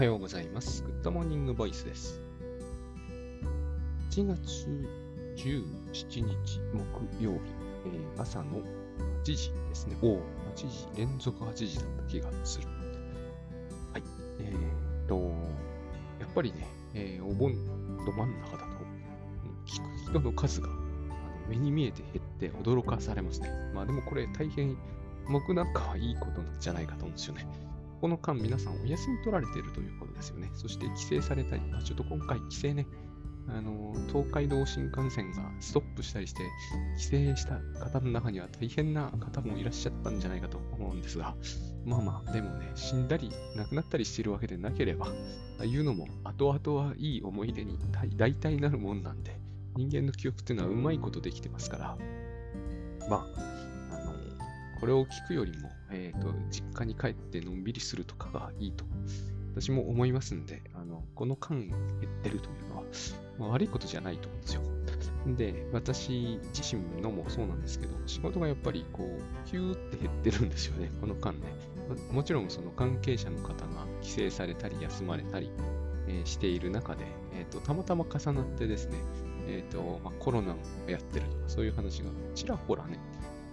はようございます。グッドモーニングボイスです。1月17日木曜日、えー朝の8時ですね。おお、8時、連続8時だった気がする。はい。えー、と、やっぱりね、えーお盆ど真ん中だと、聞く人の数が目に見えて減って驚かされますね。まあでもこれ大変、僕なんかはいいことなんじゃないかと思うんですよね。この間皆さんお休み取られているということですよね。そして帰省されたり、まあ、ちょっと今回帰省ね、あの東海道新幹線がストップしたりして、帰省した方の中には大変な方もいらっしゃったんじゃないかと思うんですが、まあまあ、でもね、死んだり亡くなったりしているわけでなければ、あいうのも後々はいい思い出に大体なるもんなんで、人間の記憶っていうのはうまいことできてますから、まあ、あの、これを聞くよりも、えっ、と、実家に帰ってのんびりするとかがいいと、私も思いますんで、あの、この間減ってるというのは、まあ悪いことじゃないと思うんですよ。で、私自身のもそうなんですけど、仕事がやっぱりこう、ヒューって減ってるんですよね、この間ね。ももちろんその関係者の方が帰省されたり休まれたり、えーしている中で、えーと、たまたま重なってですね、えーとまあ、コロナをやってるとか、そういう話がちらほらね、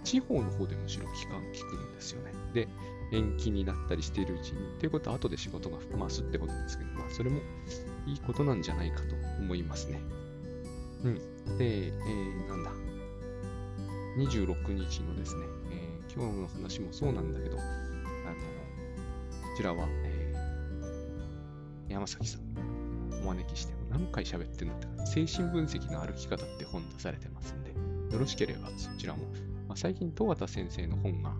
地方の方でむしろ聞か聞くんですよね。で、延期になったりしているうちに、ということは後で仕事が増すってことなんですけど、まあ、それもいいことなんじゃないかと思いますね。うん。で、えー、なんだ。26日のですね、えー今日の話もそうなんだけど、あの、こちらは、えー山崎さんお招きして、何回喋ってるのって、精神分析の歩き方って本出されてますんで、よろしければそちらも、まあ、最近、戸畑先生の本が、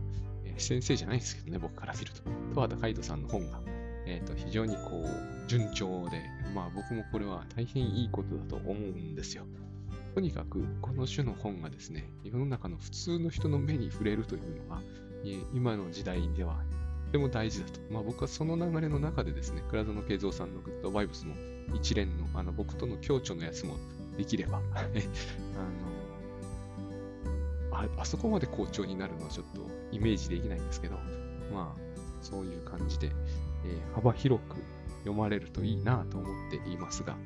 えー先生じゃないんですけどね、僕から見ると、戸畑海人さんの本が、えー、と非常にこう順調で、まあ僕もこれは大変いいことだと思うんですよ。とにかくこの種の本がですね、世の中の普通の人の目に触れるというのが、えー今の時代ではとても大事だと。まあ僕はその流れの中でですね、倉園慶三さんのグッドバイブスの一連のあの僕との共著のやつもできれば、あのあ、あそこまで好調になるのはちょっとイメージできないんですけど、まあそういう感じで、えー幅広く読まれるといいなと思っていますが、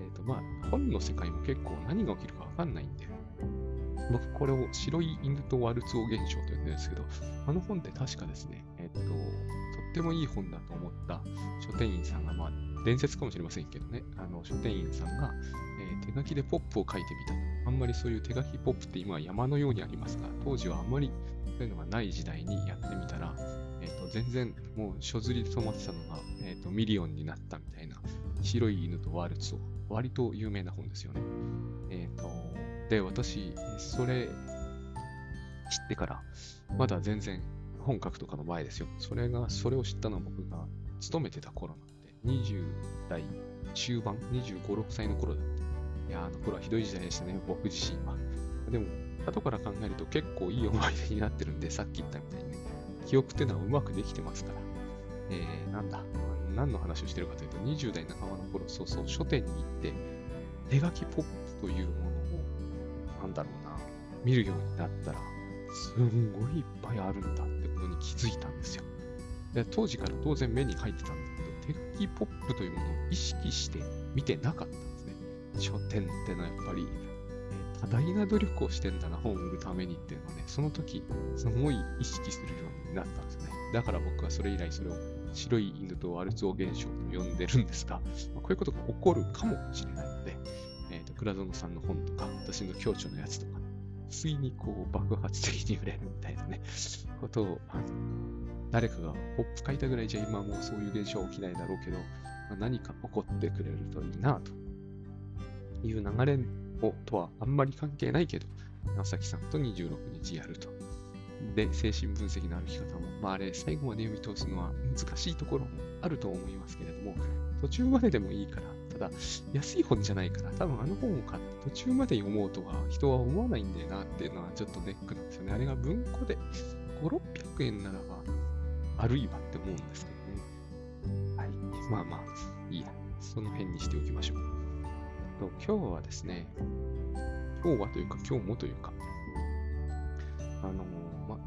えーとまあ、本の世界も結構何が起きるかわかんないんで、僕これを白い犬とワルツォ現象と言うんですけど、あの本って確かですね、えっ、と、とってもいい本だと思った書店員さんが、まあ、伝説かもしれませんけどね、あの書店員さんが、えー手書きでポップを書いてみた。あんまりそういう手書きポップって今は山のようにありますが、当時はあんまりそういうのがない時代にやってみたら、えっ、と、全然もう初刷りで止まってたのが、えっ、と、ミリオンになったみたいな、白い犬とワルツを、割と有名な本ですよね。えっ、と、で、私、それ、知ってから、まだ全然本格とかの前ですよ。それが、それを知ったのは僕が勤めてた頃なんで、20代中盤、25、6歳の頃だって。いや、あの頃はひどい時代でしたね、僕自身は。でも、後から考えると結構いい思い出になってるんで、さっき言ったみたいにね、記憶っていうのはうまくできてますから。えー、なんだ、何の話をしてるかというと、20代半ばの頃、そうそう、書店に行って、手書きポップというものを、なんだろうな、見るようになったら、すんごいいっぱいあるんだってことに気づいたんですよ。で当時から当然目に書いてたんだけど、手書きポップというものを意識して見てなかった。書店ってのはやっぱり、え多大な努力をしてんだな、本を売るためにっていうのはね、その時、すごい意識するようになったんですよね。だから僕はそれ以来それを白い犬とワルツォ現象と呼んでるんですが、まあこういうことが起こるかもしれないので、えーと倉園さんの本とか、私の共著のやつとか、ついにこう爆発的に売れるみたいなね、ことを、誰かがポップ書いたぐらいじゃ今もうそういう現象は起きないだろうけど、まあ何か起こってくれるといいなという流れをとはあんまり関係ないけど、山崎さんと26日やると。で、精神分析の歩き方も、まああれ、最後まで読み通すのは難しいところもあると思いますけれども、途中まででもいいから、ただ、安い本じゃないから、多分あの本を買って途中まで読もうとは人は思わないんだよなっていうのはちょっとネックなんですよね。あれが文庫で5、600円ならば、あるいはって思うんですけどね。はい。まあまあ、いいや。その辺にしておきましょう。と今日はですね、今日はというか今日もというか、あのーま、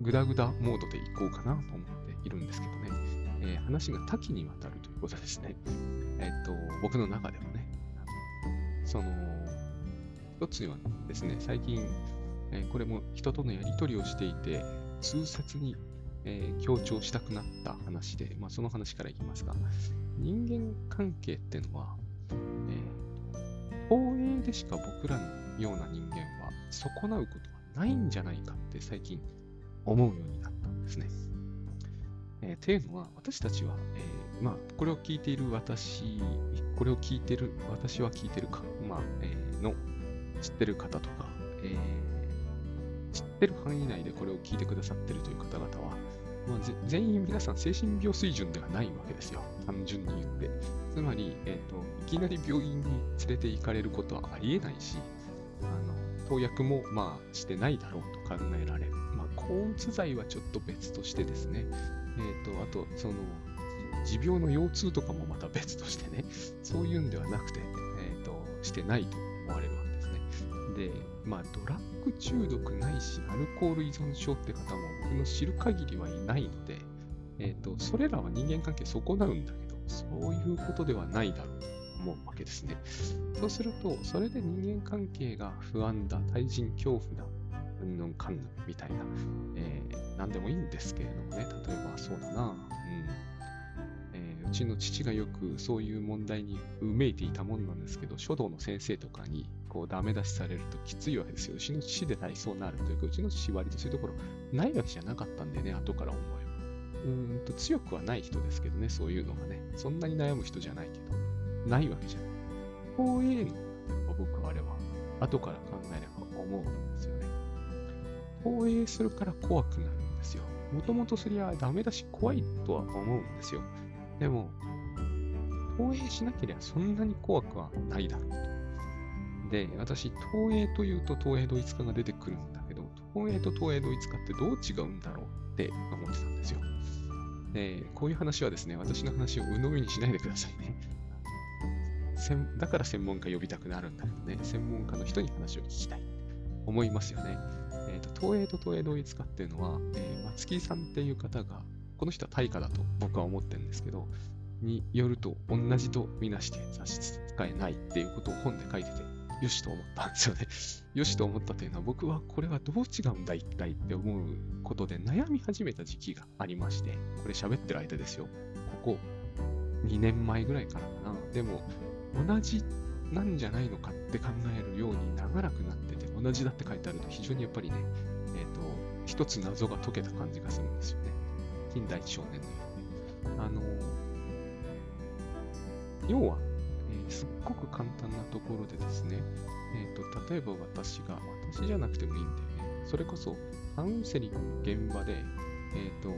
グダグダモードでいこうかなと思っているんですけどね。えー、話が多岐にわたるということですね。えっと、僕の中ではね。その、一つにはですね、最近、えー、これも人とのやり取りをしていて、痛切に、えー、強調したくなった話で、まあ、その話からいきますが、人間関係ってのは、えー、東映でしか僕らのような人間は損なうことはないんじゃないかって最近思うようになったんですね。えー、っていうのは、私たちは、えー、まあ、これを聞いている私、これを聞いてる、私は聞いてるか、まあ、えー、の知ってる方とか、えー、知ってる範囲内でこれを聞いてくださってるという方々は、まあ、全員皆さん精神病水準ではないわけですよ。単純に言って。つまり、えーと、いきなり病院に連れて行かれることはありえないし、あの投薬もまあしてないだろうと考えられる。まあ、抗うつ剤はちょっと別としてですね、え、ー、と、あと、その、持病の腰痛とかもまた別としてね、そういうんではなくて、えっ、ー、と、してないと思われるわけですね。で、まあ、ドラッ中毒ないし、アルコール依存症って方も僕の知る限りはいないので、えっ、ー、と、それらは人間関係損なうんだけど、そういうことではないだろうと思うわけですね。そうすると、それで人間関係が不安だ、対人恐怖だ、うんぬんかんぬんみたいな、えー、何でもいいんですけれどもね、例えばそうだな、うん、えー、うちの父がよくそういう問題にうめいていたもんなんですけど、書道の先生とかにこうダメ出しされるときついわけですよ。うちの父でなりそうなるというか、うちの父割とそういうところないわけじゃなかったんでね、後から思えば。うんと強くはない人ですけどね、そういうのがね。そんなに悩む人じゃないけど、ないわけじゃない。こういうの僕はあれは、後から考えれば思うんですよね。放映するから怖くなるんですよ。もともとそりゃダメだし怖いとは思うんですよ。でも、投影しなければそんなに怖くはないだろうと。で、私、東映というと東映ドイツ化が出てくるんだけど、東映と東映ドイツ化ってどう違うんだろうって思ってたんですよ。で、こういう話はですね、私の話を鵜呑みにしないでくださいね。だから専門家呼びたくなるんだけどね、専門家の人に話を聞きたい。思いますよね。えーと、東映と東映同一化っていうのは、えー、松木さんっていう方が、この人は大化だと僕は思ってるんですけど、によると同じとみなして差し支えないっていうことを本で書いてて、よしと思ったんですよね。よしと思ったというのは僕はこれはどう違うんだ一体って思うことで悩み始めた時期がありまして、これ喋ってる間ですよ。ここ2年前ぐらいからかな。でも同じなんじゃないのかって考えるように長らくなってて、同じだって書いてあると非常にやっぱりね、えっ、ー、と、一つ謎が解けた感じがするんですよね。近代少年のように。あの、要は、すっごく簡単なところでですね、え、ー、と、例えば私が、私じゃなくてもいいんだよね。それこそ、カウンセリングの現場で、えっ、と、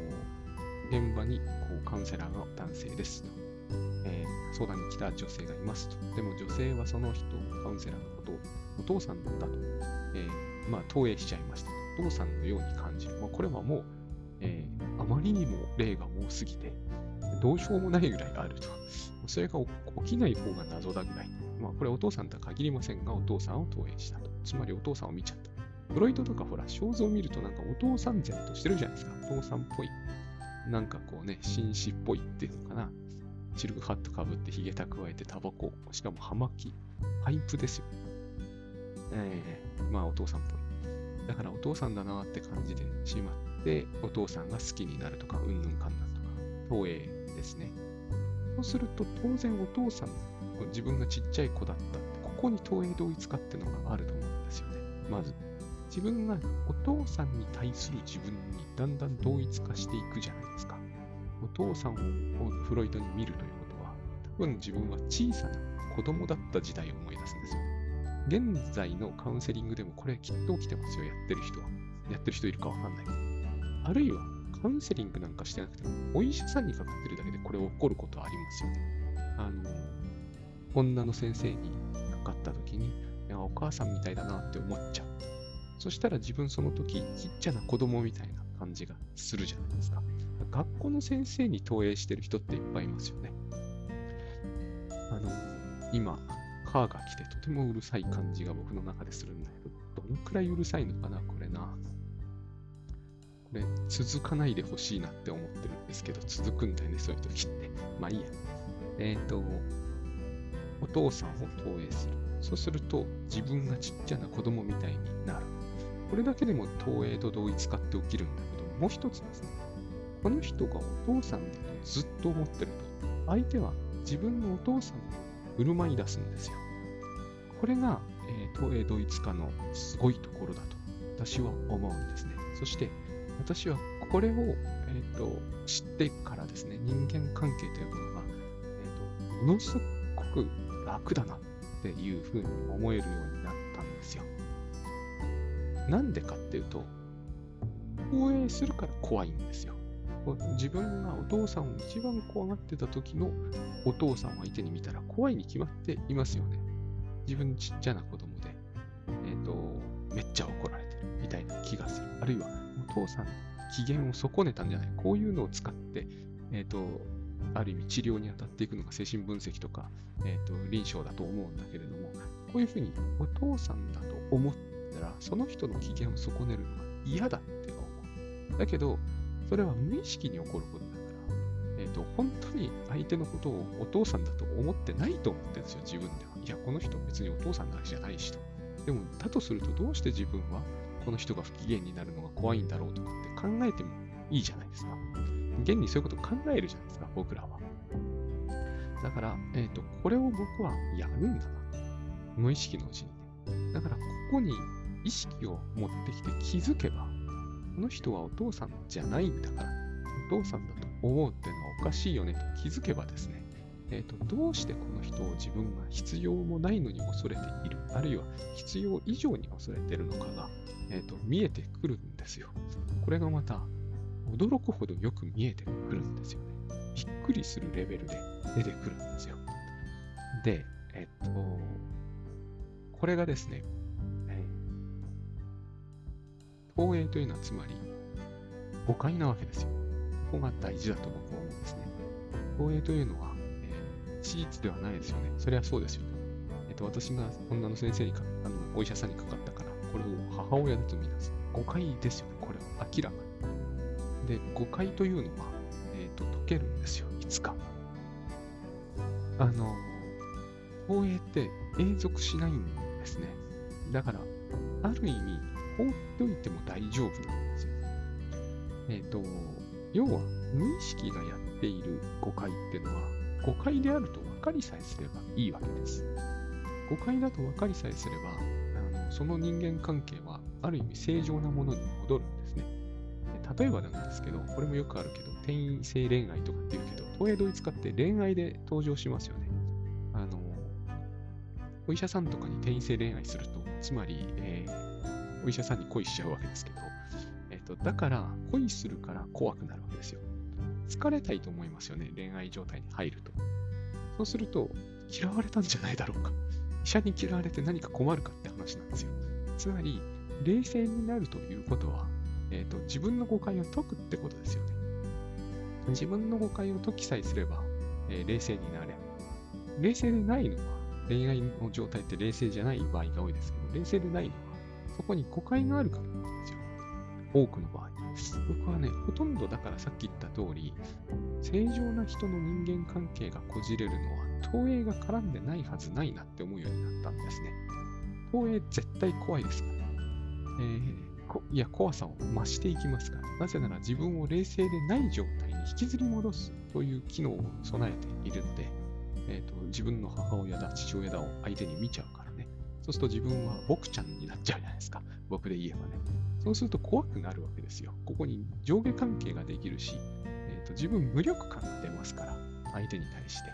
現場にこうカウンセラーが男性ですと。えー、相談に来た女性がいますと。でも女性はその人、カウンセラーのことをお父さんだと、えー、まあ、投影しちゃいましたと。お父さんのように感じる。まあ、これはもう、えー、あまりにも例が多すぎて、どうしようもないぐらいあると。それが起きない方が謎だぐらい。まあ、これお父さんとは限りませんが、お父さんを投影したと。つまりお父さんを見ちゃった。フロイトとかほら、肖像を見るとなんかお父さん然としてるじゃないですか。お父さんっぽい。なんかこうね、紳士っぽいっていうのかな。シルクハットかぶってヒゲ蓄えてタバコ、しかも葉巻、パイプですよ。ええー、まあお父さんっぽい。だからお父さんだなって感じでしまって、お父さんが好きになるとか、うんぬんかんなんとか、投影ですね。そうすると当然お父さん、自分がちっちゃい子だった。ここに投影同一化っていうのがあると思うんですよね。まず。自分がお父さんに対する自分にだんだん同一化していくじゃないですか。お父さんをフロイトに見るということは、多分自分は小さな子供だった時代を思い出すんですよ。現在のカウンセリングでもこれきっと起きてますよ、やってる人は。やってる人いるかわかんないけど。あるいは、カウンセリングなんかしてなくても、お医者さんにかかってるだけでこれ起こることはありますよね。あの、女の先生にかかった時に、いや、お母さんみたいだなって思っちゃう。そしたら自分その時、ちっちゃな子供みたいな感じがするじゃないですか。学校の先生に投影してる人っていっぱいいますよね。あの、今、カーが来てとてもうるさい感じが僕の中でするんだけど、どのくらいうるさいのかな、これ。これ続かないでほしいなって思ってるんですけど、続くんだよね、そういう時って。まあいいや。えっ、ー、と、お父さんを投影する。そうすると、自分がちっちゃな子供みたいになる。これだけでも投影と同一化って起きるんだけど、もう一つですね。この人がお父さんだとずっと思ってると、相手は自分のお父さんを振る舞い出すんですよ。これが、えー、東映同一化のすごいところだと私は思うんですね。そして私はこれを、えーと、知ってからですね、人間関係というものが、えーと、ものすごく楽だなっていうふうに思えるようになったんですよ。なんでかっていうと、放映するから怖いんですよ。自分がお父さんを一番怖がってた時のお父さんを相手に見たら怖いに決まっていますよね。自分ちっちゃな子供で、えっ、ー、と、めっちゃ怒られてるみたいな気がする。あるいは、父さん、機嫌を損ねたんじゃない？こういうのを使って、えっ、ー、と、ある意味治療に当たっていくのが精神分析とか、えっ、ー、と、臨床だと思うんだけれども、こういうふうにお父さんだと思ったら、その人の機嫌を損ねるのは嫌だって思う。だけど、それは無意識に起こることだから、えっ、ー、と、本当に相手のことをお父さんだと思ってないと思ってるんですよ、自分では。いや、この人別にお父さんの話じゃないしと。でも、だとするとどうして自分はこの人が不機嫌になるのが怖いんだろうとかって考えてもいいじゃないですか。現にそういうこと考えるじゃないですか、僕らは。だから、えっ、ー、と、これを僕はやるんだな。無意識のうちにね。だから、ここに意識を持ってきて気づけば、この人はお父さんじゃないんだから、お父さんだと思うっていうのはおかしいよねと気づけばですね、えーと、どうしてこの人を自分が必要もないのに恐れている、あるいは必要以上に恐れているのかが、えーと、見えてくるんですよ。これがまた驚くほどよく見えてくるんですよね。びっくりするレベルで出てくるんですよ。で、えっ、ー、と、これがですね、放映というのはつまり誤解なわけですよ。ここが大事だと僕は思うんですね。放映というのは、えー、史実ではないですよね。それはそうですよね。えっ、と、私が女の先生にか、あの、お医者さんにかかったから、これを母親だと見なす。誤解ですよね。これは明らかに。で、誤解というのは、えっ、と、解けるんですよ。いつか。あの、放映って永続しないんですね。だから、ある意味、放っておいても大丈夫なんですよ。えっ、ー、と、要は無意識がやっている誤解っていうのは誤解であると分かりさえすればいいわけです。誤解だと分かりさえすれば、あのその人間関係はある意味正常なものに戻るんですね。例えばなんですけど、これもよくあるけど、転移性恋愛とかって言うけど、東映同一化って恋愛で登場しますよね。あの、お医者さんとかに転移性恋愛すると、つまり、えーお医者さんに恋しちゃうわけですけど、えっと、だから恋するから怖くなるわけですよ。疲れたいと思いますよね、恋愛状態に入ると。そうすると、嫌われたんじゃないだろうか。医者に嫌われて何か困るかって話なんですよ。つまり、冷静になるということは、えっ、と、自分の誤解を解くってことですよね。自分の誤解を解きさえすれば、えー、冷静になれ冷静でないのは、恋愛の状態って冷静じゃない場合が多いですけど、冷静でないのは、そこに誤解があるからなんですよ。多くの場合。僕はね、ほとんどだからさっき言った通り、正常な人の人間関係がこじれるのは、投影が絡んでないはずないなって思うようになったんですね。投影絶対怖いですから。えー、いや、怖さを増していきますから。なぜなら自分を冷静でない状態に引きずり戻すという機能を備えているんで、えーと、自分の母親だ、父親だを相手に見ちゃうからね。そうすると自分は僕ちゃんになっちゃうじゃないですか。僕で言えばね。そうすると怖くなるわけですよ。ここに上下関係ができるし、えーと、自分無力感が出ますから、相手に対して。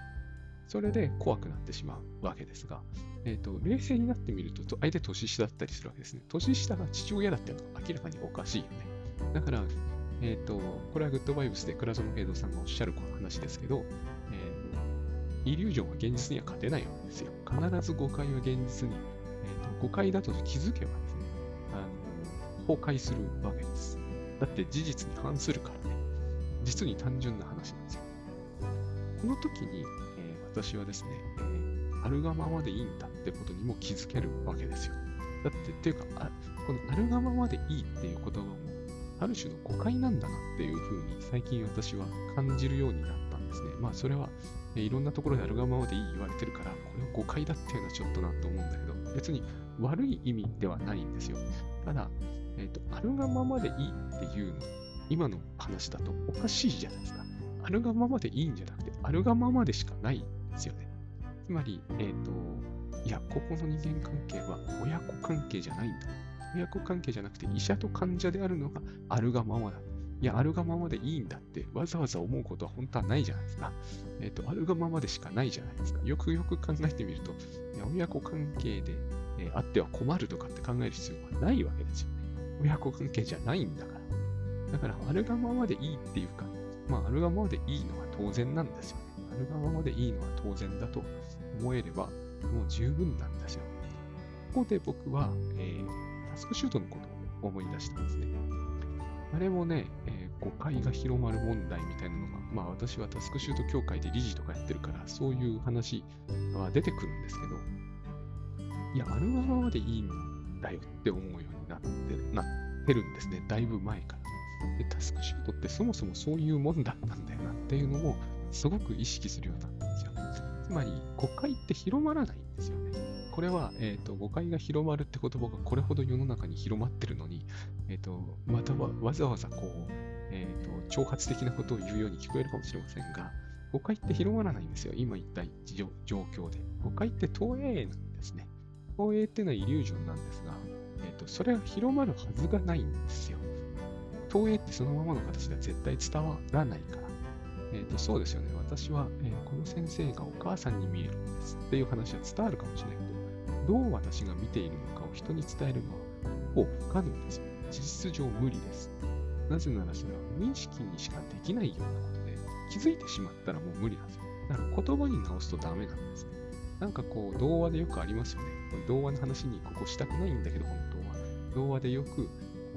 それで怖くなってしまうわけですが、えーと、冷静になってみると、相手年下だったりするわけですね。年下が父親だってのは明らかにおかしいよね。だから、え、ー、と、これはグッドバイブスで倉園慶三さんがおっしゃる話ですけど、えー、イリュージョンは現実には勝てないわけですよ。必ず誤解は現実にえー、と誤解だと気づけばね、崩壊するわけです。だって事実に反するからね、実に単純な話なんですよ。この時に、えー、私はですね、え、あるがままでいいんだってことにも気づけるわけですよ。だって、っていうか、あこのあるがままでいいっていう言葉も、ある種の誤解なんだなっていうふうに最近私は感じるようになったんですね。まあそれは、えいろんなところであるがままでいい言われてるから、これは誤解だっていうのはちょっとなと思うんだけど、別に悪い意味ではないんですよ。ただ、えっ、ー、と、あるがままでいいっていうの、今の話だとおかしいじゃないですか。あるがままでいいんじゃなくて、あるがままでしかないんですよね。つまり、えっ、ー、と、いや、ここの人間関係は親子関係じゃないんだ。親子関係じゃなくて医者と患者であるのがあるがままだ。いや、あるがままでいいんだってわざわざ思うことは本当はないじゃないですか。えっ、ー、と、あるがままでしかないじゃないですか。よくよく考えてみると、いや親子関係で、えー、あっては困るとかって考える必要はないわけですよ。親子関係じゃないんだから。だから、あるがままでいいっていうか、まあ、あるがままでいいのは当然なんですよね。あるがままでいいのは当然だと思えれば、もう十分なんですよ。ここで僕は、えー、タスクシュートのことを思い出したんですね。あれもね、えー、誤解が広まる問題みたいなのが、まあ私はタスクシュート協会で理事とかやってるから、そういう話は出てくるんですけど、いや、あるがままでいいんだよって思うようになってなってるんですね。だいぶ前から。で、タスクシュートってそもそもそういうもんだったんだよなっていうのをすごく意識するようになったんですよ。つまり、誤解って広まらないんですよね。これは、えっ、ー、と、誤解が広まるって言葉がこれほど世の中に広まってるのに、えっ、ー、と、またわわざわざこう、えっ、ー、と、挑発的なことを言うように聞こえるかもしれませんが、誤解って広まらないんですよ。今言った状況で。誤解って投影なんですね。投影っていうのはイリュージョンなんですが、えっ、と、それは広まるはずがないんですよ。投影ってそのままの形では絶対伝わらないから。えっ、と、そうですよね。私は、えー、この先生がお母さんに見えるんですっていう話は伝わるかもしれないけど、どう私が見ているのかを人に伝えるのはほぼ不可能ですよ。事実上無理です。なぜならそれは無意識にしかできないようなことで、気づいてしまったらもう無理なんですよ。だから言葉に直すとダメなんですね。なんかこう、童話でよくありますよね。これ童話の話にここしたくないんだけど、本当。童話でよく、こ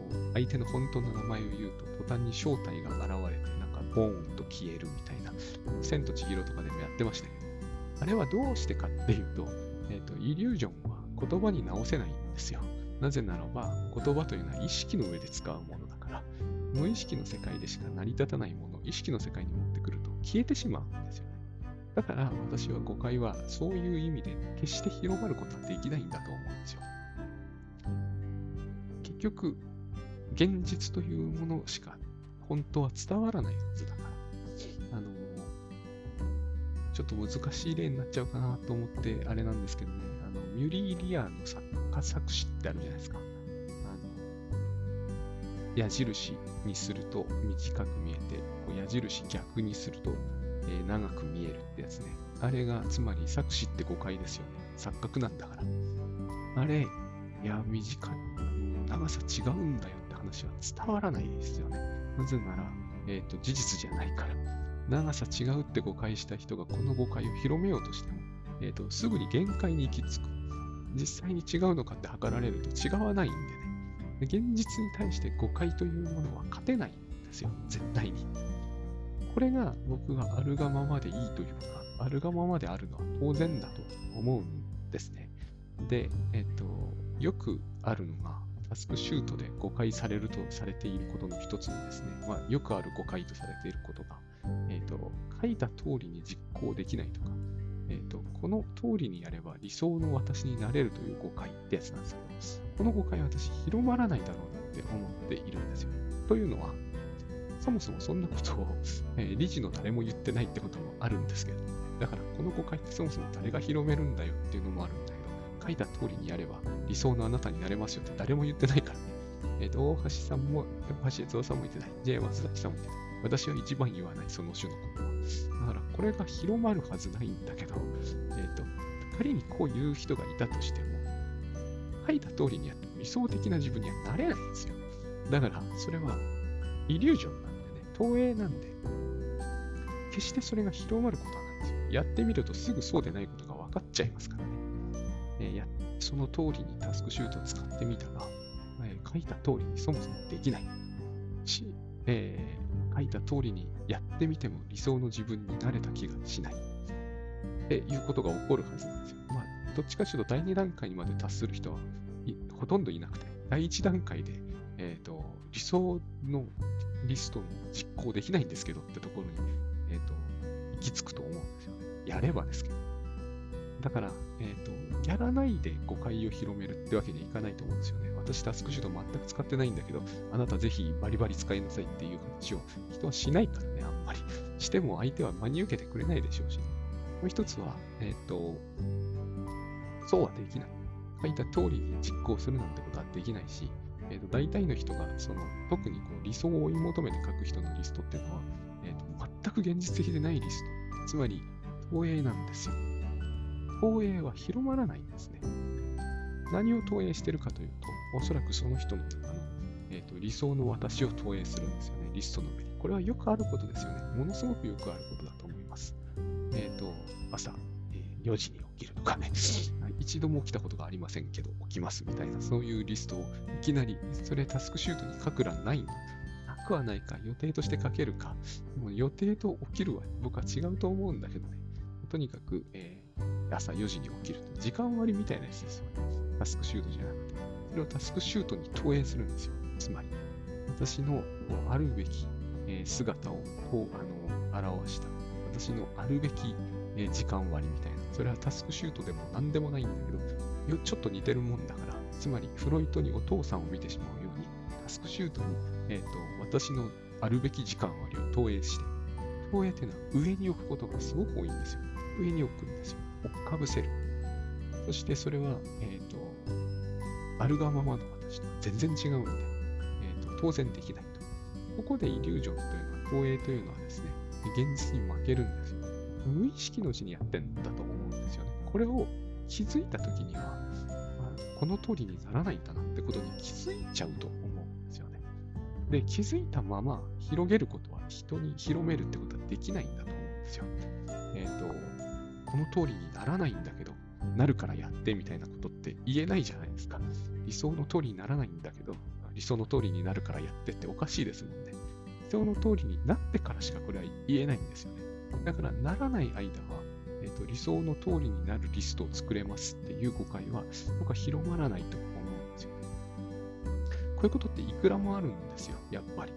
う相手の本当の名前を言うと、途端に正体が現れて、なんかボーンと消えるみたいな、千と千尋とかでもやってましたけど、あれはどうしてかっていうと、えっ、ー、と、イリュージョンは言葉に直せないんですよ。なぜならば、言葉というのは意識の上で使うものだから、無意識の世界でしか成り立たないものを意識の世界に持ってくると消えてしまうんですよね。だから私は誤解はそういう意味で決して広まることはできないんだと思うんですよ。結局、現実というものしか本当は伝わらないはずだから、あの、ちょっと難しい例になっちゃうかなと思ってあれなんですけどね、あの、ミュリー・リアーの作家作詞ってあるじゃないですか。あの、矢印にすると短く見えて、こう矢印逆にすると、えー、長く見えるってやつね。あれが、つまり作詞って誤解ですよね。錯覚なんだから。あれ、いや、短い、長さ違うんだよって話は伝わらないですよね。なぜなら、えっ、ー、と、事実じゃないから。長さ違うって誤解した人がこの誤解を広めようとしても、えっ、ー、と、すぐに限界に行き着く。実際に違うのかって測られると違わないんでね。で現実に対して誤解というものは勝てないんですよ。絶対に。これが僕があるがままでいいというか、あるがままであるのは当然だと思うんですね。で、えっ、ー、と、よくあるのが、タスクシュートで誤解されるとされていることの一つにですね、まあ、よくある誤解とされていることが、え、ー、と、書いた通りに実行できないとか、えっ、ー、と、この通りにやれば理想の私になれるという誤解ってやつなんですけど、この誤解は私広まらないだろうなって思っているんですよ。というのは、そもそもそんなことを、えー、理事の誰も言ってないってこともあるんですけど、ねだからこの誤解ってそもそも誰が広めるんだよっていうのもあるんだけど、書いた通りにやれば理想のあなたになれますよって誰も言ってないからね。えっ、ー、と、大橋さんも、大橋悦夫さんも言ってない。J 松崎さんも言ってない。私は一番言わない、その種のことは。だから、これが広まるはずないんだけど、えっ、ー、と、仮にこういう人がいたとしても、書いた通りにやっても理想的な自分にはなれないんですよ。だから、それはイリュージョンなんでね、投影なんで、決してそれが広まることはないんですよ。やってみるとすぐそうでないことが分かっちゃいますからね。やその通りにタスクシュートを使ってみたら、え、書いた通りにそもそもできないし、えー、書いた通りにやってみても理想の自分になれた気がしない。っていうことが起こるはずなんですよ。まあ、どっちかというと第2段階にまで達する人はほとんどいなくて、第1段階で、えっ、と、理想のリストの実行できないんですけどってところに、えっ、と、行き着くと思うんですよね。やればですけど。だから、えっ、と、やらないで誤解を広めるってわけにはいかないと思うんですよね。私、タスクシュート全く使ってないんだけど、あなたぜひバリバリ使いなさいっていう話を人はしないからね、あんまり。しても相手は真に受けてくれないでしょうし、ね、もう一つは、えっ、と、そうはできない。書いた通りに実行するなんてことはできないし、えーと、大体の人がその特にこう理想を追い求めて書く人のリストっていうのは、えーと、全く現実的でないリスト。つまり、投影なんですよ。投影は広まらないんですね。何を投影してるかというと、おそらくその人のあの、えーと、理想の私を投影するんですよね、リストの上に。これはよくあることですよね。ものすごくよくあることだと思います。えっ、ー、と、朝、えー、4時に起きるとかね、一度も起きたことがありませんけど、起きますみたいな、そういうリストをいきなり、それタスクシュートに書く欄ないの。なくはないか、予定として書けるか。もう予定と起きるは僕は違うと思うんだけどね。とにかく、えー、朝4時に起きる。時間割みたいなやつですよね。タスクシュートじゃなくて。それをタスクシュートに投影するんですよ。つまり、私のあるべき、姿をこうあの表した、私のあるべき、時間割みたいな。それはタスクシュートでも何でもないんだけど、ちょっと似てるもんだから、つまりフロイトにお父さんを見てしまうように、タスクシュートに、えーと、私のあるべき時間割を投影して、投影っていうのは上に置くことがすごく多いんですよ。上に置くんですよ。追っかぶせる。そしてそれは、えっ、ー、と、あるがままの私と全然違うんで、えーと、当然できないと。ここでイリュージョンというのは、投影というのはですね、現実に負けるんですよ。無意識のうちにやってんだと思うんですよね。これを気づいたときには、この通りにならないんだなってことに気づいちゃうと思うんですよね。で、気づいたまま広げることは人に広めるってことはできないんだと思うんですよ。えっ、ー、と、この通りにならないんだけど、なるからやってみたいなことって言えないじゃないですか。理想の通りにならないんだけど、理想の通りになるからやってっておかしいですもんね。理想の通りになってからしかこれは言えないんですよね。だから、ならない間は、えーと、理想の通りになるリストを作れますっていう誤解は、僕は広まらないと思うんですよね。こういうことっていくらもあるんですよ、やっぱり。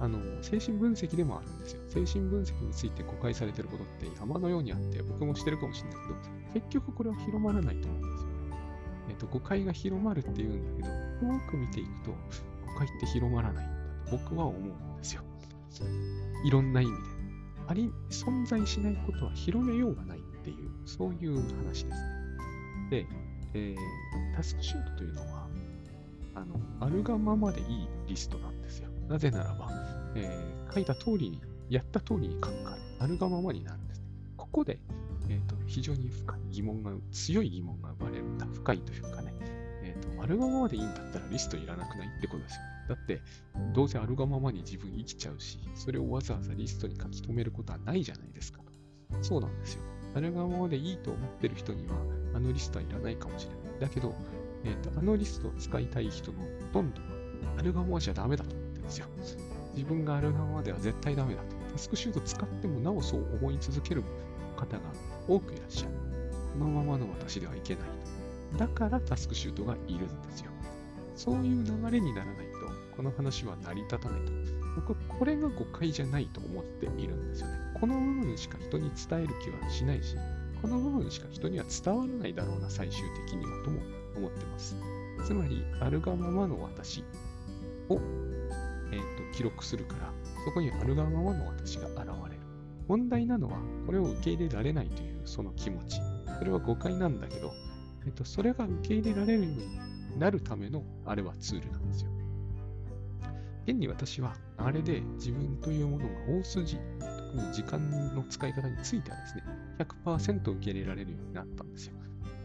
あの、精神分析でもあるんですよ。精神分析について誤解されてることって山のようにあって、僕もしてるかもしれないけど、結局これは広まらないと思うんですよ。えっ、と、誤解が広まるっていうんだけど、多く見ていくと、誤解って広まらないんだと僕は思うんですよ。いろんな意味で。あり、存在しないことは広めようがないっていう、そういう話ですね。で、えー、タスクシュートというのは、あの、あるがままでいいリストなんですよ。なぜならば、えー、書いた通りに、やった通りに書くから、あるがままになるんです。ここで、えーと、非常に深い疑問が、強い疑問が生まれるんだ。深いというかね、えーと、あるがままでいいんだったらリストいらなくないってことですよ。だって、どうせあるがままに自分生きちゃうし、それをわざわざリストに書き留めることはないじゃないですか。そうなんですよ。あるがままでいいと思ってる人には、あのリストはいらないかもしれない。だけど、えーと、あのリストを使いたい人のほとんどは、あるがままじゃダメだとですよ。自分があるがままでは絶対ダメだと。タスクシュート使ってもなおそう思い続ける方が多くいらっしゃる。このままの私ではいけないと。だからタスクシュートがいるんですよ。そういう流れにならないと、この話は成り立たないと。僕は、これが誤解じゃないと思っているんですよね。この部分しか人に伝える気はしないし、この部分しか人には伝わらないだろうな、最終的にはとも思ってます。つまり、あるがままの私を、記録するから、そこにあるがままの私が現れる。問題なのは、これを受け入れられないというその気持ち。それは誤解なんだけど、えっと、それが受け入れられるようになるための、あれはツールなんですよ。現に私は、あれで自分というものが大筋、特に時間の使い方についてはですね、100%受け入れられるようになったんですよ。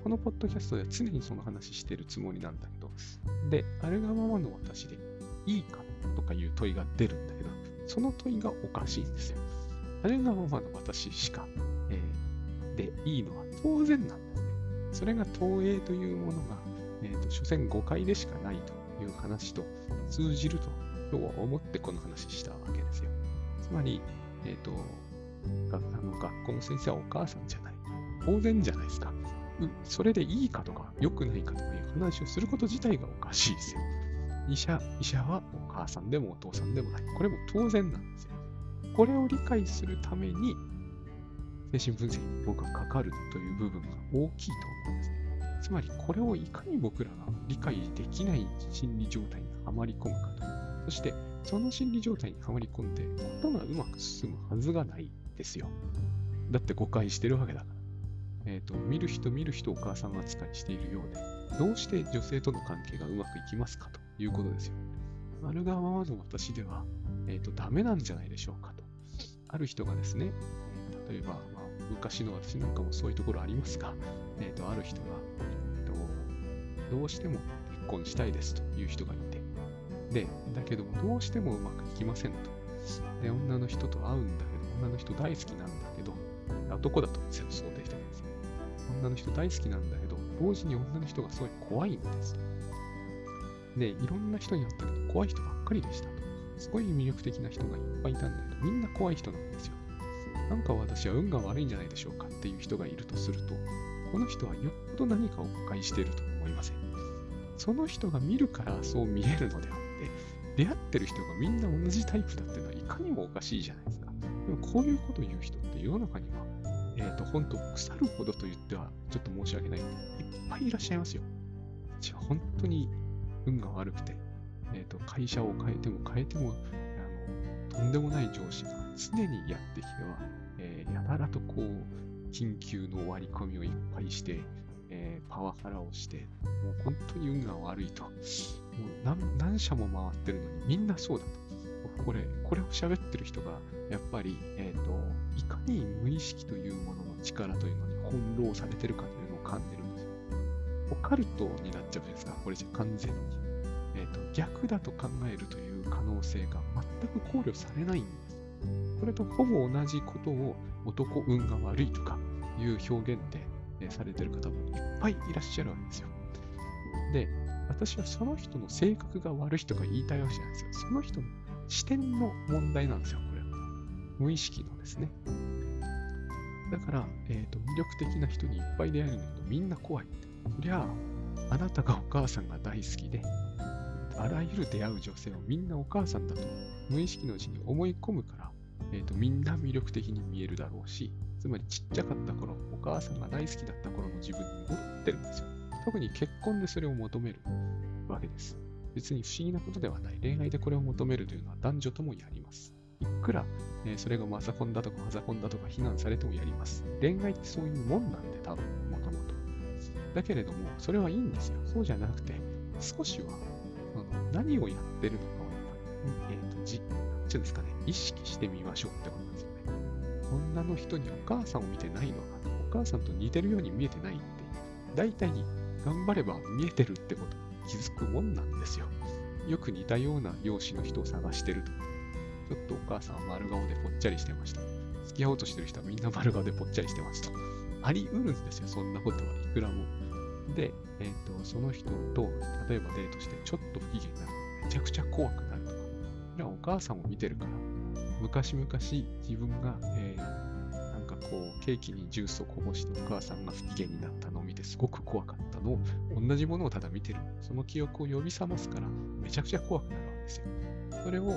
このポッドキャストでは常にその話してるつもりなんだけど、で、あれがままの私でいいかとかいう問いが出るんだけど、その問いがおかしいんですよ。あれがままの私しか、えー、でいいのは当然なんですね。それが投影というものがえーと、所詮誤解でしかないという話と通じると今日は思ってこの話したわけですよ。つまり、えっ、ー、とあの学校の先生はお母さんじゃない。当然じゃないですか。それでいいかとか良くないかとかいう話をすること自体がおかしいですよ。医者、医者はお母さんでもお父さんでもない。これも当然なんですよ。これを理解するために、精神分析に僕はかかるという部分が大きいと思うんですね。つまり、これをいかに僕らが理解できない心理状態にはまり込むかと。そして、その心理状態にはまり込んで、ことがうまく進むはずがないですよ。だって誤解してるわけだから。えっ、ー、と、見る人見る人お母さん扱いしているようで、どうして女性との関係がうまくいきますかということですよ。あるがままの私では、えっ、ー、と、ダメなんじゃないでしょうかと。ある人がですね、例えば、まあ、昔の私なんかもそういうところありますが、えっ、ー、と、ある人が、えーと、どうしても結婚したいですという人がいて、で、だけどもどうしてもうまくいきませんと。で、女の人と会うんだけど、女の人大好きなんだけど、男だと想定してるんですね。女の人大好きなんだけど、同時に女の人がすごい怖いんです。で、いろんな人に会ったけど、怖い人ばっかりでしたと。すごい魅力的な人がいっぱいいたんだけど、みんな怖い人なんですよ。なんか私は運が悪いんじゃないでしょうかっていう人がいるとすると、この人はよっぽど何かを誤解していると思いません？その人が見るからそう見えるのであって、出会ってる人がみんな同じタイプだっていうのはいかにもおかしいじゃないですか。でもこういうことを言う人って世の中には、えっ、ー、と、本当腐るほどと言ってはちょっと申し訳ないいっぱいいらっしゃいますよ。私は本当に運が悪くて、え、ー、と、会社を変えても変えても、あの、とんでもない上司が常にやってきては、えー、やたらとこう、緊急の割り込みをいっぱいして、えー、パワハラをして、もう本当に運が悪いと。もう何何社も回ってるのにみんなそうだと。これ、これを喋ってる人が、やっぱり、えっ、ー、と、いかに無意識というものの力というのに翻弄されてるかというのを感じ。オカルトになっちゃうじゃないですか、これじゃ完全に。えっ、ー、と、逆だと考えるという可能性が全く考慮されないんです。それとほぼ同じことを男運が悪いとかいう表現で、えされてる方もいっぱいいらっしゃるわけですよ。で、私はその人の性格が悪いとか言いたいわけじゃないですよ。その人の視点の問題なんですよ、これは。無意識のですね。だから、えっ、ー、と、魅力的な人にいっぱい出会えるんだけど、みんな怖い。そりゃあ、あなたがお母さんが大好きで、あらゆる出会う女性をみんなお母さんだと無意識のうちに思い込むから、えーと、みんな魅力的に見えるだろうし、つまりちっちゃかった頃、お母さんが大好きだった頃の自分に戻ってるんですよ。特に結婚でそれを求めるわけです。別に不思議なことではない。恋愛でこれを求めるというのは男女ともやります。いくら、えー、それがマザコンだとかマザコンだとか非難されてもやります。恋愛ってそういうもんなんで、多分、だけれども、それはいいんですよ。そうじゃなくて、少しは、あの何をやってるのかをやっぱり、えっ、ー、と、じ、なんちゅうんですかね、意識してみましょうってことなんですよね。女の人にお母さんを見てないのかお母さんと似てるように見えてないって、大体頑張れば見えてるってこと気づくもんなんですよ。よく似たような容姿の人を探してると。ちょっとお母さんは丸顔でぽっちゃりしてました。付き合おうとしてる人はみんな丸顔でぽっちゃりしてますと。あり得るんですよ、そんなことはいくらも。で、え、ー、と、その人と、例えばデートしてちょっと不機嫌になる。めちゃくちゃ怖くなるとか。いや、お母さんを見てるから、昔々自分が、えー、なんかこう、ケーキにジュースをこぼしてお母さんが不機嫌になったのを見てすごく怖かったのを、同じものをただ見てる。その記憶を呼び覚ますから、めちゃくちゃ怖くなるわけですよ。それを、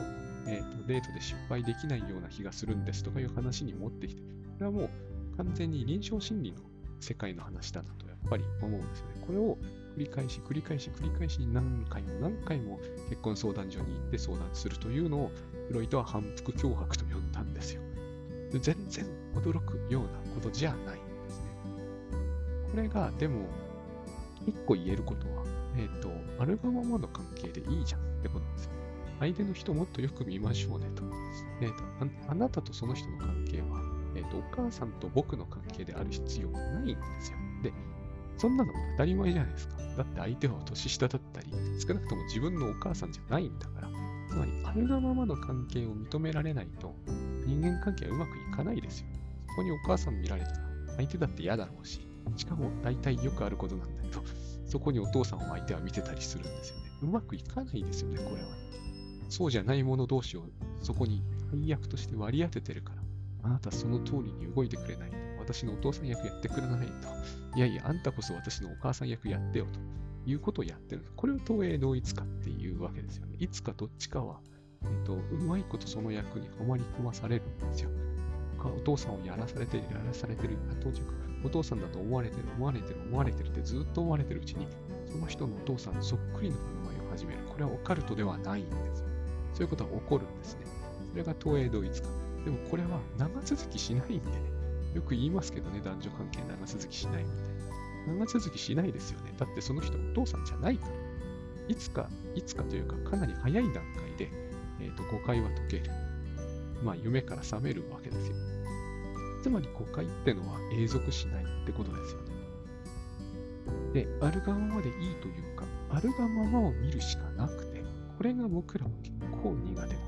えーと、デートで失敗できないような気がするんですとかいう話に持ってきて、これはもう完全に臨床心理の世界の話だなとぱり思うんですよね。これを繰り返し繰り返し繰り返し何回も何回も結婚相談所に行って相談するというのをフロイトは反復脅迫と呼んだんですよ。で全然驚くようなことじゃないんですね。これがでも一個言えることは、えっ、ー、と、あるがままの関係でいいじゃんってことなんですよ。相手の人もっとよく見ましょうねと。えっ、ー、とあ、あなたとその人の関係は、えっ、ー、と、お母さんと僕の関係である必要がないんですよ。で、そんなの当たり前じゃないですか。だって相手は年下だったり、少なくとも自分のお母さんじゃないんだから。つまり、あるがままの関係を認められないと、人間関係はうまくいかないですよ。そこにお母さん見られたら、相手だって嫌だろうし、しかも大体よくあることなんだけど、そこにお父さんを相手は見てたりするんですよね。うまくいかないですよね、これは。そうじゃない者同士をそこに配役として割り当ててるから、あなたその通りに動いてくれない。私のお父さん役やってくれないと。いやいや、あんたこそ私のお母さん役やってよと。いうことをやってる。これを投影同一化っていうわけですよね。いつかどっちかは、えっ、と、うまいことその役にはまり込まされるんですよ。お父さんをやらされてる、やらされてる、あ当時お父さんだと思われてる、思われてる、思われてるってずっと思われてるうちに、その人のお父さんそっくりの振る舞いを始める。これはオカルトではないんですよ。そういうことは起こるんですね。それが投影同一化。でもこれは長続きしないんでね。よく言いますけどね、男女関係長続きしないみたいな。長続きしないですよね。だってその人お父さんじゃないから。いつか、いつかというか、かなり早い段階で、えーと、誤解は解ける。まあ、夢から覚めるわけですよ。つまり誤解ってのは永続しないってことですよね。で、あるがままでいいというか、あるがままを見るしかなくて、これが僕らは結構苦手だ。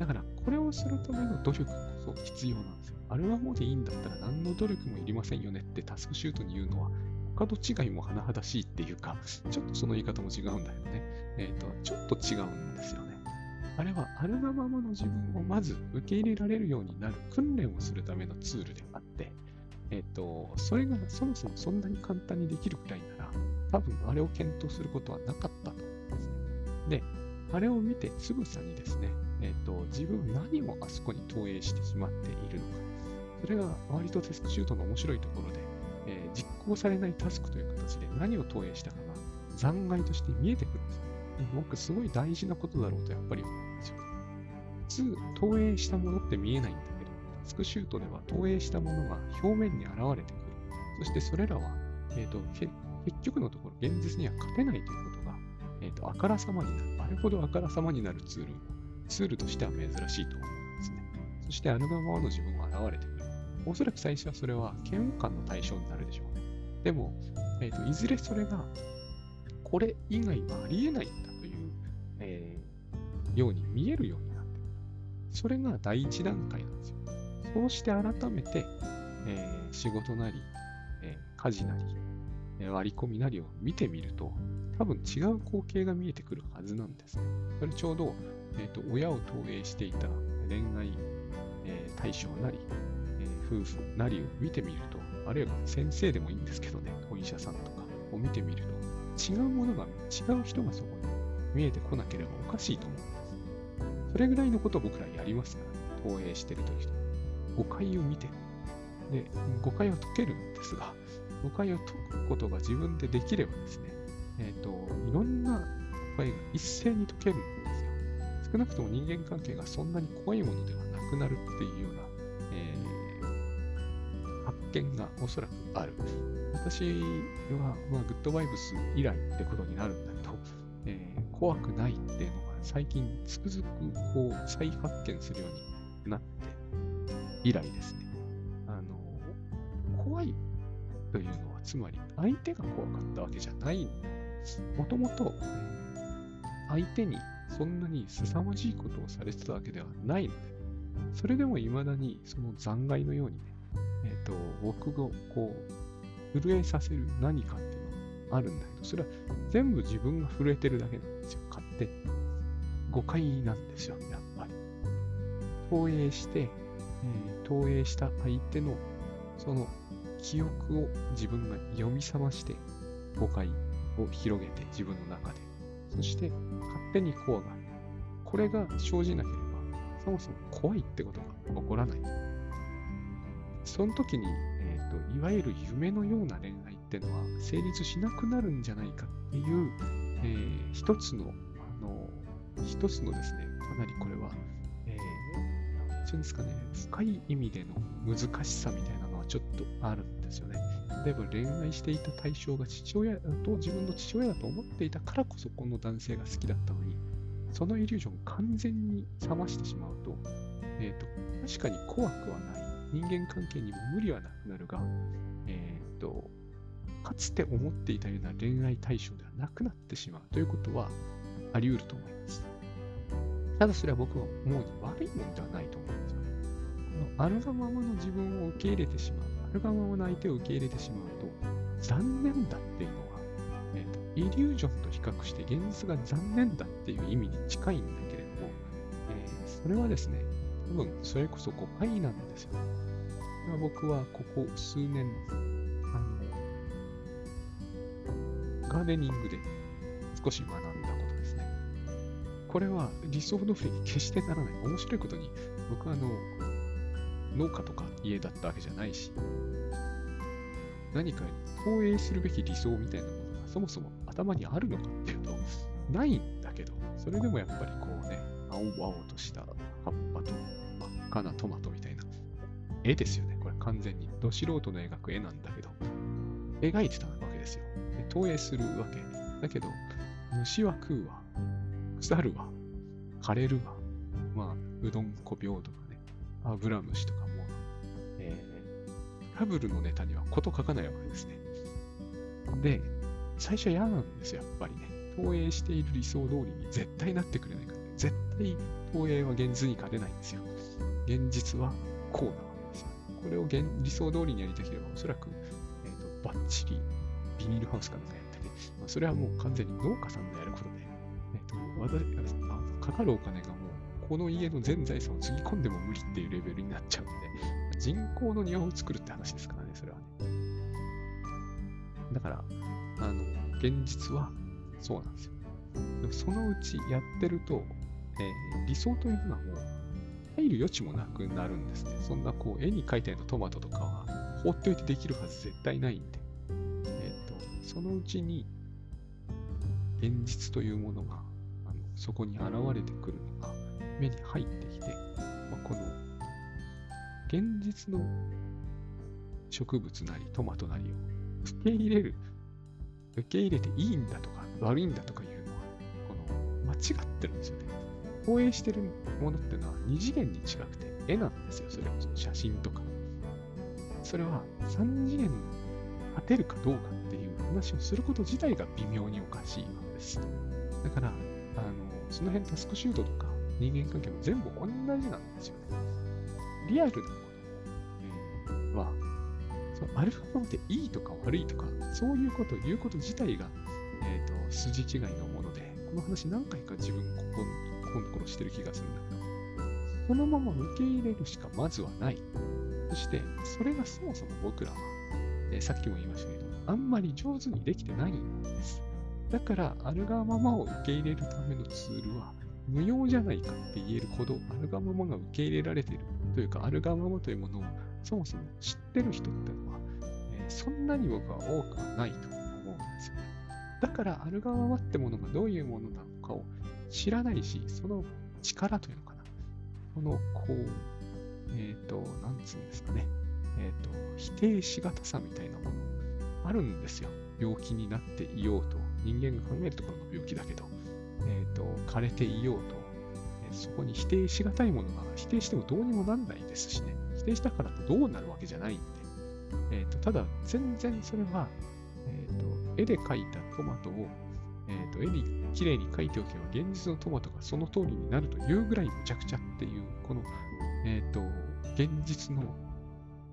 だから、これをするための努力こそ必要なんですよ。あるがままでいいんだったら何の努力もいりませんよねってタスクシュートに言うのは、他と違いも甚だしいっていうか、ちょっとその言い方も違うんだよね。えっ、ー、と、ちょっと違うんですよね。あれはあるがままの自分をまず受け入れられるようになる訓練をするためのツールであって、えっ、ー、と、それがそもそもそんなに簡単にできるくらいなら、多分あれを検討することはなかったと思うんですね。で、あれを見てつぶさにですね、え、ー、と、自分何をあそこに投影してしまっているのか。それが割とテストシュートの面白いところで、えー、実行されないタスクという形で何を投影したかが残骸として見えてくるんですよ。僕すごい大事なことだろうとやっぱり思うんですよ。普通、投影したものって見えないんだけど、タスクシュートでは投影したものが表面に現れてくる。そしてそれらは、えーと、結局のところ現実には勝てないということが、えーと、あからさまになる。あれほどあからさまになるツール、ツールとしては珍しいと思うんですね。そしてあるがままの自分が現れてくる。おそらく最初はそれは嫌悪感の対象になるでしょうね。でも、えーと、いずれそれがこれ以外はありえないんだという、えー、ように見えるようになってくる。それが第一段階なんですよ。そうして改めて、えー、仕事なり、えー、家事なり、え割り込みなりを見てみると、多分違う光景が見えてくるはずなんですね。それちょうど、えーと、親を投影していた恋愛、えー、対象なり、えー、夫婦なりを見てみると、あるいは先生でもいいんですけどね、お医者さんとかを見てみると、違うものが、違う人がそこに見えてこなければおかしいと思うんです。それぐらいのことを僕らやりますから、投影してるときと。誤解を見て、で、誤解を解けるんですが、誤解を解くことが自分でできればですね、えっ、ー、と、いろんな誤解が一斉に解ける。少なくとも人間関係がそんなに怖いものではなくなるっていうような、えー、発見がおそらくある。私は、まあ、グッドバイブス以来ってことになるんだけど、えー、怖くないっていうのが最近つくづくこう再発見するようになって以来ですね。あの、怖いというのはつまり相手が怖かったわけじゃない。もともと相手にそんなに凄まじいことをされてたわけではないので、それでも未だにその残骸のようにね、えっ、ー、と、僕がこう、震えさせる何かっていうのがあるんだけど、それは全部自分が震えてるだけなんですよ。勝手に。誤解なんですよ、やっぱり。投影して、えー、投影した相手のその記憶を自分が読み覚まして誤解を広げて自分の中で。そして勝手に怖がる。これが生じなければ、そもそも怖いってことが起こらない。その時にえーと、いわゆる夢のような恋愛ってのは成立しなくなるんじゃないかっていう、えー、一つの、あの、一つのですね、かなりこれは、えー、なんていうんですかね、深い意味での難しさみたいなのはちょっとあるんですよね。例えば恋愛していた対象が父親と自分の父親だと思っっていたからこそこの男性が好きだったのに、そのイリュージョンを完全に冷ましてしまうと、えーと確かに怖くはない。人間関係にも無理はなくなるが、えー、と、かつて思っていたような恋愛対象ではなくなってしまうということはあり得ると思います。ただそれは僕は思うに悪いものではないと思うんですよね。このあるがままの自分を受け入れてしまう、あるがままの相手を受け入れてしまうと、残念だっていうの、イリュージョンと比較して現実が残念だっていう意味に近いんだけれども、えー、それはですね、多分それこそ誤解なんですよ。僕はここ数年、あの、ガーデニングで少し学んだことですね。これは理想通りに決してならない。面白いことに、僕はあの、農家とか家だったわけじゃないし、何か投影するべき理想みたいなものがそもそも頭にあるのかっていうと、ないんだけど、それでもやっぱりこうね、青々とした葉っぱと真っ赤なトマトみたいな絵ですよね。これ完全に。ど素人の描く絵なんだけど、描いてたわけですよ。で投影するわけ。だけど、虫は食うわ。腐るわ。枯れるわ。まあ、うどんこ病とかね。アブラムシとかも、えー、ラブルのネタにはこと書かないわけですね。で、最初は嫌なんですよ、やっぱりね。投影している理想通りに絶対なってくれないから、ね、絶対投影は現実に勝てないんですよ。現実はこうなんですよ。これを現理想通りにやりたければ、おそらく、えーと、バッチリビニールハウスかなんかやってて、まあ、それはもう完全に農家さんのやることで、えーと、私あかかるお金がもう、この家の全財産をつぎ込んでも無理っていうレベルになっちゃうんで、人工の庭を作るって話ですからね、それはね。だから、あの、現実はそうなんですよ。そのうちやってると、えー、理想というのはもう入る余地もなくなるんですね。そんなこう絵に描いたようなトマトとかは放っておいてできるはず絶対ないんで。えっ、ー、と、そのうちに現実というものがあのそこに現れてくるのが目に入ってきて、まあ、この現実の植物なりトマトなりを受け入れる、受け入れていいんだとか悪いんだとかいうのは、この間違ってるんですよね。放映してるものっていうのは二次元に違くて絵なんですよ、それは写真とか。それは三次元に勝てるかどうかっていう話をすること自体が微妙におかしいわけです。だから、あの、その辺タスクシュートとか人間関係も全部同じなんですよね。リアルなものは、そのアルファベットでいいとか悪いとか、そういうことを言うこと自体がえーと、筋違いのもので、この話何回か自分こここの頃してる気がするんだけど、そのまま受け入れるしかまずはない。そして、それがそもそも僕らは、えー、さっきも言いましたけど、あんまり上手にできてないんです。だから、あるがままを受け入れるためのツールは、無用じゃないかって言えるほど、あるがままが受け入れられてるというか、あるがままというものをそもそも知ってる人ってのは、そんなに僕は多くはないと思うんですよねだからあるがままってものがどういうものなのかを知らないし、その力というのかな。その、こう、えっ、ー、と、なんつうんですかね。えっ、ー、と、否定しがたさみたいなものあるんですよ。病気になっていようと。人間が考えるところの病気だけど、えっ、ー、と、枯れていようと、えそこに否定しがたいものが否定してもどうにもなんないですしね。否定したからとどうなるわけじゃないんで。えっ、と、ただ、全然それは、えっ、と、絵で描いたトマトを、えーと、絵に綺麗に描いておけば現実のトマトがその通りになるというぐらいむちゃくちゃっていう、この、え、ー、と、現実の、何て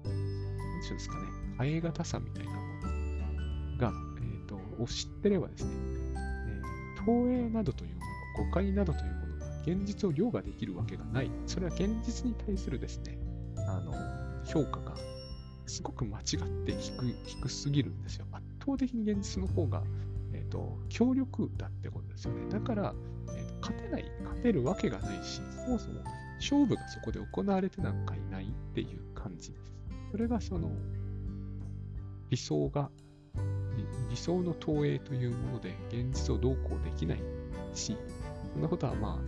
言うですかね、変え難さみたいなものが、え、ー、と、を知ってればですね、えー、投影などというもの、誤解などというものが現実を凌駕できるわけがない。それは現実に対するですね、あの、評価がすごく間違って低低すぎるんですよ。圧倒的に現実の方が、えーと、強力だってことですよね。だから、えーと、勝てない、勝てるわけがないし、そもそも勝負がそこで行われてなんかいないっていう感じです。それがその理想が、理想の投影というもので現実をどうこうできないし、そんなことはま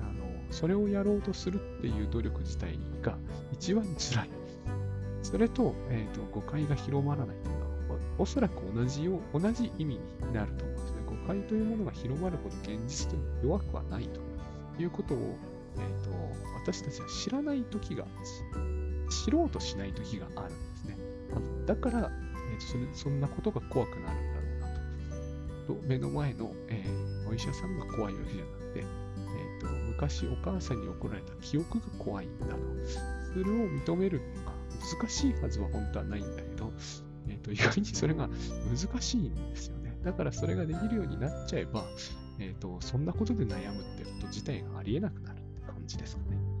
あ、あの、それをやろうとするっていう努力自体が一番辛い。それと、えーと、誤解が広まらないというのは、おそらく同じよ同じ意味になると思うんですね。誤解というものが広まるほど現実というのは弱くはないということを、えーと、私たちは知らない時が、知ろうとしない時があるんですね。だから、えーとそ、んなことが怖くなるんだろうなと。と目の前の、えー、お医者さんが怖いわけじゃなくて、えーと、昔お母さんに怒られた記憶が怖いんだと。それを認めるのが難しいはずは本当はないんだけど、えっ、ー、と、意外にそれが難しいんですよね。だからそれができるようになっちゃえば、えっ、ー、と、そんなことで悩むってこと自体がありえなくなるって感じですかね。